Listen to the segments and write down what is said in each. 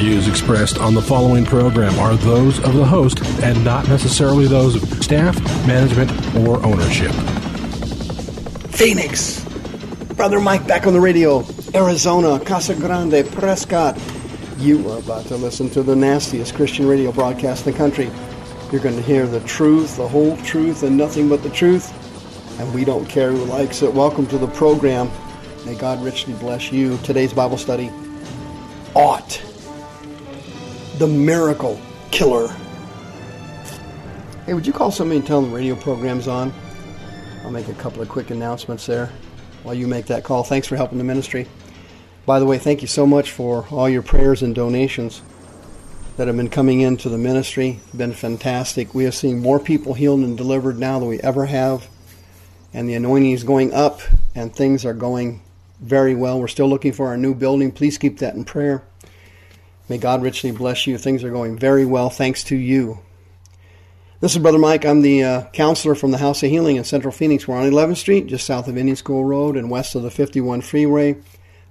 views expressed on the following program are those of the host and not necessarily those of staff, management, or ownership. Phoenix. Brother Mike back on the radio. Arizona, Casa Grande, Prescott. You are about to listen to the nastiest Christian radio broadcast in the country. You're going to hear the truth, the whole truth, and nothing but the truth. And we don't care who likes it. Welcome to the program. May God richly bless you. Today's Bible study Ought. The miracle killer. Hey, would you call somebody and tell them the radio program's on? I'll make a couple of quick announcements there while you make that call. Thanks for helping the ministry. By the way, thank you so much for all your prayers and donations that have been coming into the ministry. Been fantastic. We have seen more people healed and delivered now than we ever have. And the anointing is going up and things are going very well. We're still looking for our new building. Please keep that in prayer. May God richly bless you. Things are going very well thanks to you. This is Brother Mike. I'm the uh, counselor from the House of Healing in Central Phoenix. We're on 11th Street, just south of Indian School Road and west of the 51 freeway,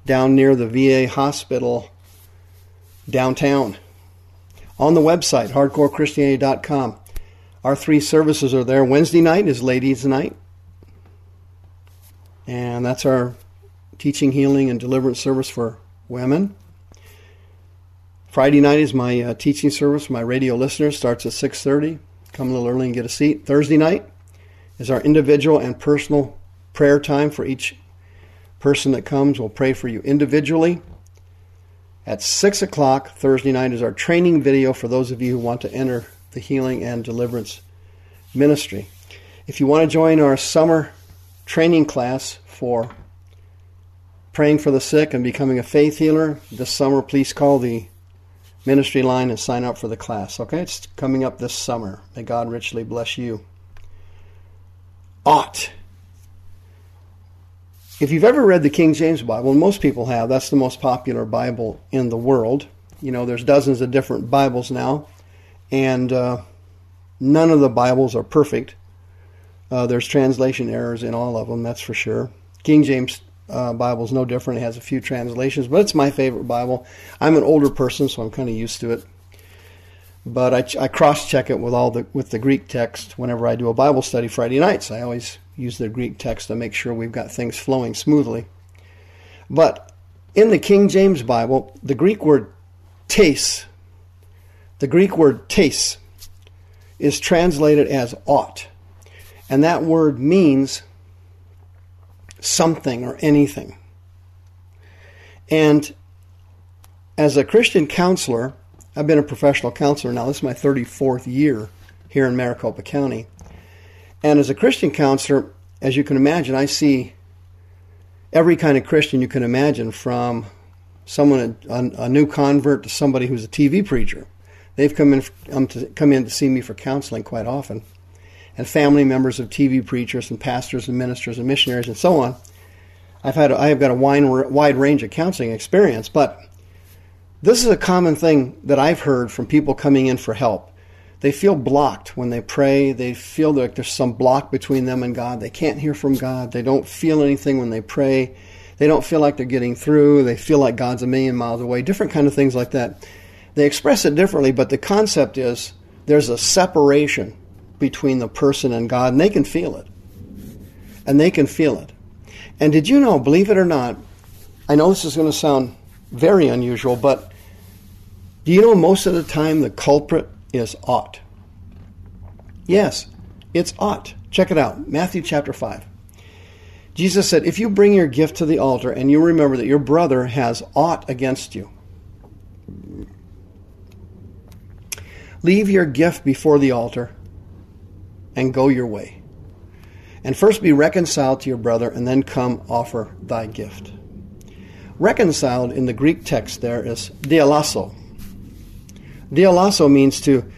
down near the VA hospital downtown on the website, hardcorechristianity.com. Our three services are there. Wednesday night is Ladies' Night. And that's our teaching, healing, and deliverance service for women. Friday night is my uh, teaching service. For my radio listeners starts at 6:30. Come a little early and get a seat. Thursday night is our individual and personal prayer time for each person that comes. We'll pray for you individually at 6 o'clock Thursday night is our training video for those of you who want to enter the healing and deliverance ministry. If you want to join our summer training class for praying for the sick and becoming a faith healer this summer, please call the ministry line and sign up for the class. Okay, it's coming up this summer. May God richly bless you. Ought if you've ever read the King James Bible, most people have, that's the most popular Bible in the world. You know, there's dozens of different Bibles now, and uh, none of the Bibles are perfect. Uh, there's translation errors in all of them, that's for sure. King James uh, Bible is no different. It has a few translations, but it's my favorite Bible. I'm an older person, so I'm kind of used to it. But I, I cross-check it with all the with the Greek text whenever I do a Bible study Friday nights. I always use the Greek text to make sure we've got things flowing smoothly. But in the King James Bible, the Greek word tes, the Greek word tes, is translated as ought. And that word means something or anything. And as a Christian counselor, I've been a professional counselor now. This is my 34th year here in Maricopa County. And as a Christian counselor, as you can imagine, I see every kind of Christian you can imagine from someone, a, a new convert, to somebody who's a TV preacher. They've come in, um, to, come in to see me for counseling quite often. And family members of TV preachers and pastors and ministers and missionaries and so on. I've had I have got a wide, wide range of counseling experience, but this is a common thing that I've heard from people coming in for help they feel blocked when they pray. They feel like there's some block between them and God. They can't hear from God. They don't feel anything when they pray. They don't feel like they're getting through. They feel like God's a million miles away. Different kind of things like that. They express it differently, but the concept is there's a separation between the person and God, and they can feel it. And they can feel it. And did you know, believe it or not, I know this is going to sound very unusual, but do you know most of the time the culprit is ought. Yes, it's ought. Check it out Matthew chapter 5. Jesus said, If you bring your gift to the altar and you remember that your brother has ought against you, leave your gift before the altar and go your way. And first be reconciled to your brother and then come offer thy gift. Reconciled in the Greek text there is dialasso. Dialasso means to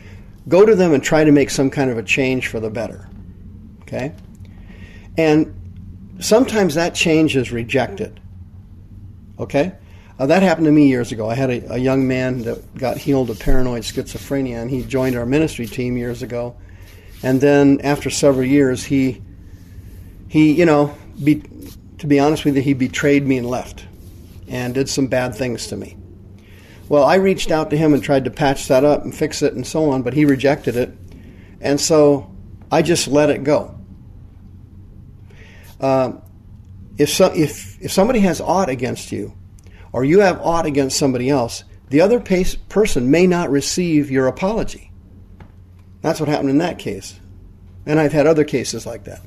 go to them and try to make some kind of a change for the better. Okay? And sometimes that change is rejected. Okay? Uh, that happened to me years ago. I had a, a, young man that got healed of paranoid schizophrenia, and he joined our ministry team years ago. And then after several years, he, he, you know, be, to be honest with you, he betrayed me and left, and did some bad things to me. Well, I reached out to him and tried to patch that up and fix it and so on, but he rejected it, and so I just let it go. Uh, if, so, if, if somebody has aught against you, or you have aught against somebody else, the other pace, person may not receive your apology. That's what happened in that case. And I've had other cases like that.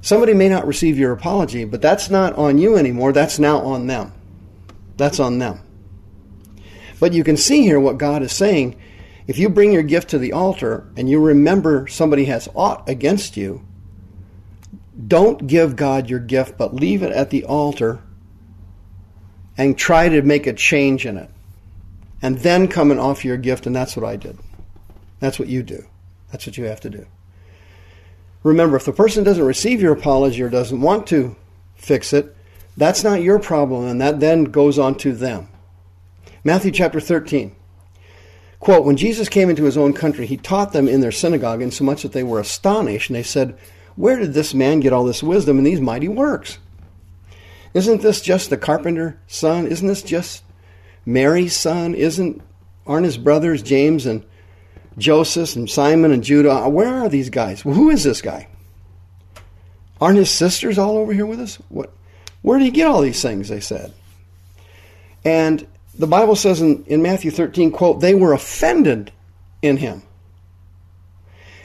Somebody may not receive your apology, but that's not on you anymore. That's now on them. That's on them. But you can see here what God is saying. If you bring your gift to the altar and you remember somebody has aught against you, don't give God your gift, but leave it at the altar and try to make a change in it. And then come and offer your gift, and that's what I did. That's what you do. That's what you have to do. Remember, if the person doesn't receive your apology or doesn't want to fix it, that's not your problem, and that then goes on to them. Matthew chapter 13. Quote, when Jesus came into his own country, he taught them in their synagogue, insomuch that they were astonished, and they said, Where did this man get all this wisdom and these mighty works? Isn't this just the carpenter's son? Isn't this just Mary's son? Isn't aren't his brothers James and Joseph and Simon and Judah? Where are these guys? Well, who is this guy? Aren't his sisters all over here with us? What? Where did he get all these things? They said. And the Bible says in, in Matthew 13, quote, they were offended in him.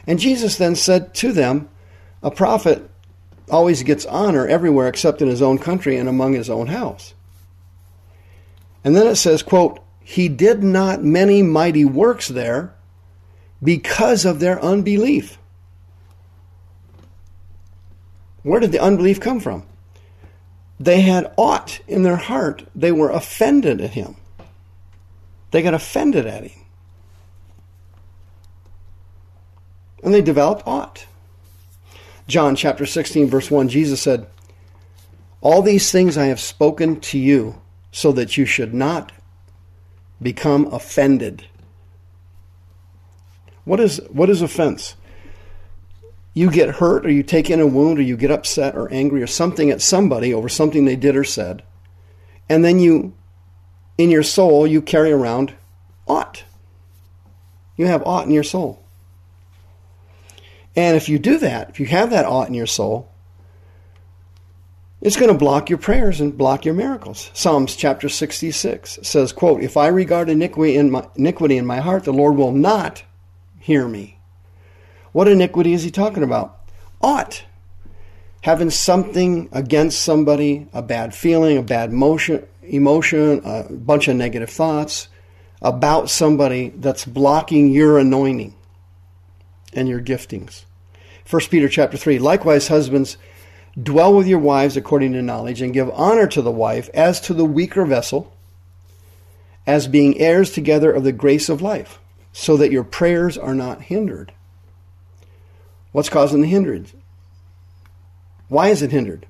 And Jesus then said to them, a prophet always gets honor everywhere except in his own country and among his own house. And then it says, quote, He did not many mighty works there because of their unbelief. Where did the unbelief come from? They had aught in their heart. They were offended at him. They got offended at him. And they developed aught. John chapter 16, verse 1, Jesus said, All these things I have spoken to you so that you should not become offended. What is, what is offense? You get hurt, or you take in a wound, or you get upset or angry or something at somebody over something they did or said, and then you, in your soul, you carry around aught. You have aught in your soul. And if you do that, if you have that aught in your soul, it's going to block your prayers and block your miracles. Psalms chapter 66 says, quote, If I regard iniquity in my, iniquity in my heart, the Lord will not hear me. What iniquity is he talking about? Ought. Having something against somebody, a bad feeling, a bad motion, emotion, a bunch of negative thoughts about somebody that's blocking your anointing and your giftings. 1 Peter chapter 3 Likewise husbands dwell with your wives according to knowledge and give honor to the wife as to the weaker vessel as being heirs together of the grace of life so that your prayers are not hindered. What's causing the hindrance? Why is it hindered?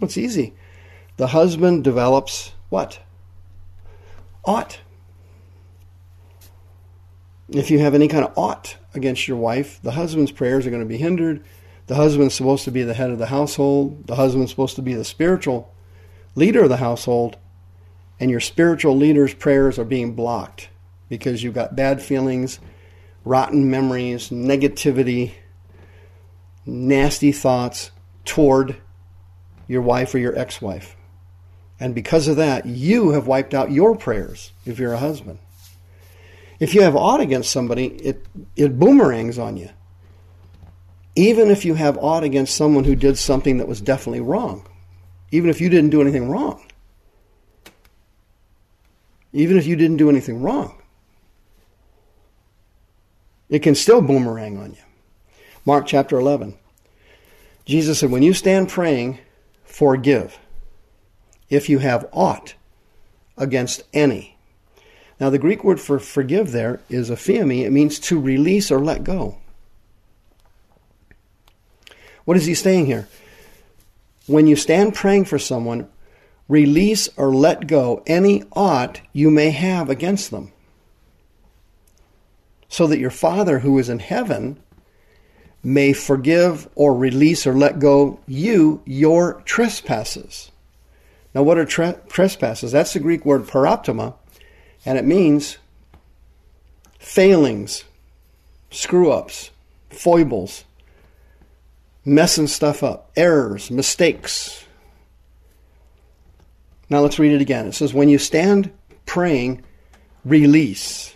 Well, it's easy. The husband develops what? Aught. If you have any kind of ought against your wife, the husband's prayers are going to be hindered. The husband's supposed to be the head of the household. The husband's supposed to be the spiritual leader of the household. And your spiritual leader's prayers are being blocked because you've got bad feelings, rotten memories, negativity, nasty thoughts toward your wife or your ex wife. And because of that, you have wiped out your prayers if you're a husband. If you have aught against somebody, it, it boomerangs on you. Even if you have aught against someone who did something that was definitely wrong, even if you didn't do anything wrong, even if you didn't do anything wrong, it can still boomerang on you. Mark chapter 11. Jesus said, When you stand praying, forgive. if you have aught against any. Now, the Greek word for forgive there is aphiemi. It means to release or let go. What is he saying here? When you stand praying for someone, release or let go any aught you may have against them. So that your Father who is in heaven may forgive or release or let go you your trespasses. Now, what are tre- trespasses? That's the Greek word paraptoma, and it means failings, screw ups, foibles, messing stuff up, errors, mistakes. Now let's read it again. It says, When you stand praying, release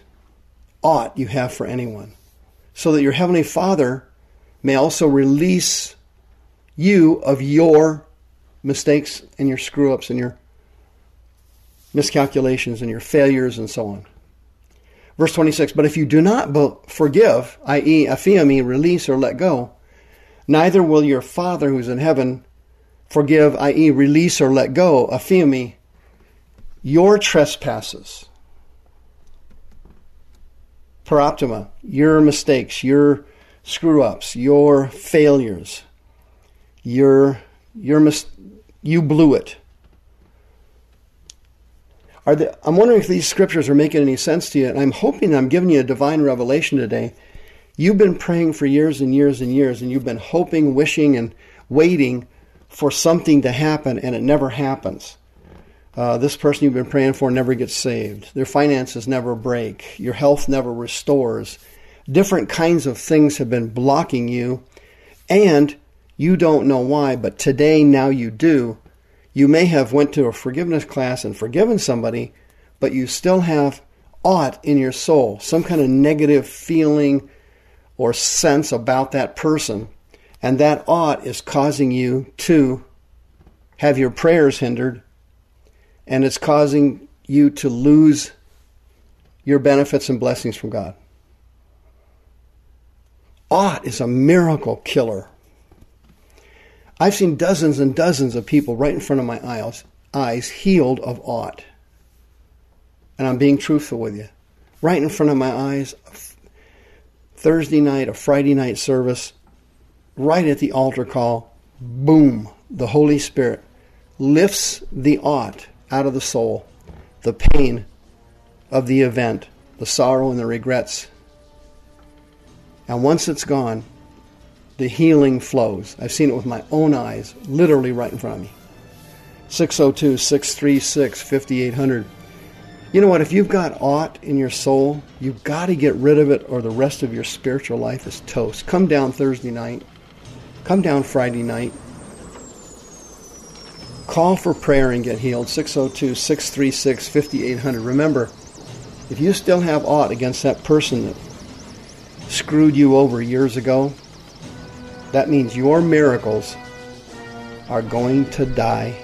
aught you have for anyone, so that your Heavenly Father may also release you of your mistakes and your screw ups and your miscalculations and your failures and so on. Verse 26 But if you do not forgive, i.e., aphiemi, release or let go, neither will your Father who is in heaven forgive, i.e., release or let go, aphiemi, your trespasses. Paraptoma, your mistakes, your screw ups, your failures, your, your mis- you blew it. Are the, I'm wondering if these scriptures are making any sense to you, and I'm hoping I'm giving you a divine revelation today. You've been praying for years and years and years, and you've been hoping, wishing, and waiting for something to happen, and it never happens. Uh, this person you've been praying for never gets saved. Their finances never break. Your health never restores. Different kinds of things have been blocking you, and you don't know why, but today, now you do. You may have went to a forgiveness class and forgiven somebody, but you still have aught in your soul, some kind of negative feeling or sense about that person, and that aught is causing you to have your prayers hindered, and it's causing you to lose your benefits and blessings from God. Aught is a miracle killer. I've seen dozens and dozens of people right in front of my eyes, eyes healed of ought. And I'm being truthful with you. Right in front of my eyes, Thursday night, a Friday night service, right at the altar call, boom, the Holy Spirit lifts the aught out of the soul, the pain of the event, the sorrow and the regrets. And once it's gone, the healing flows. I've seen it with my own eyes, literally right in front of me. 602 636 5800. You know what? If you've got aught in your soul, you've got to get rid of it, or the rest of your spiritual life is toast. Come down Thursday night. Come down Friday night. Call for prayer and get healed. 602 636 5800. Remember, if you still have aught against that person that screwed you over years ago, that means your miracles are going to die.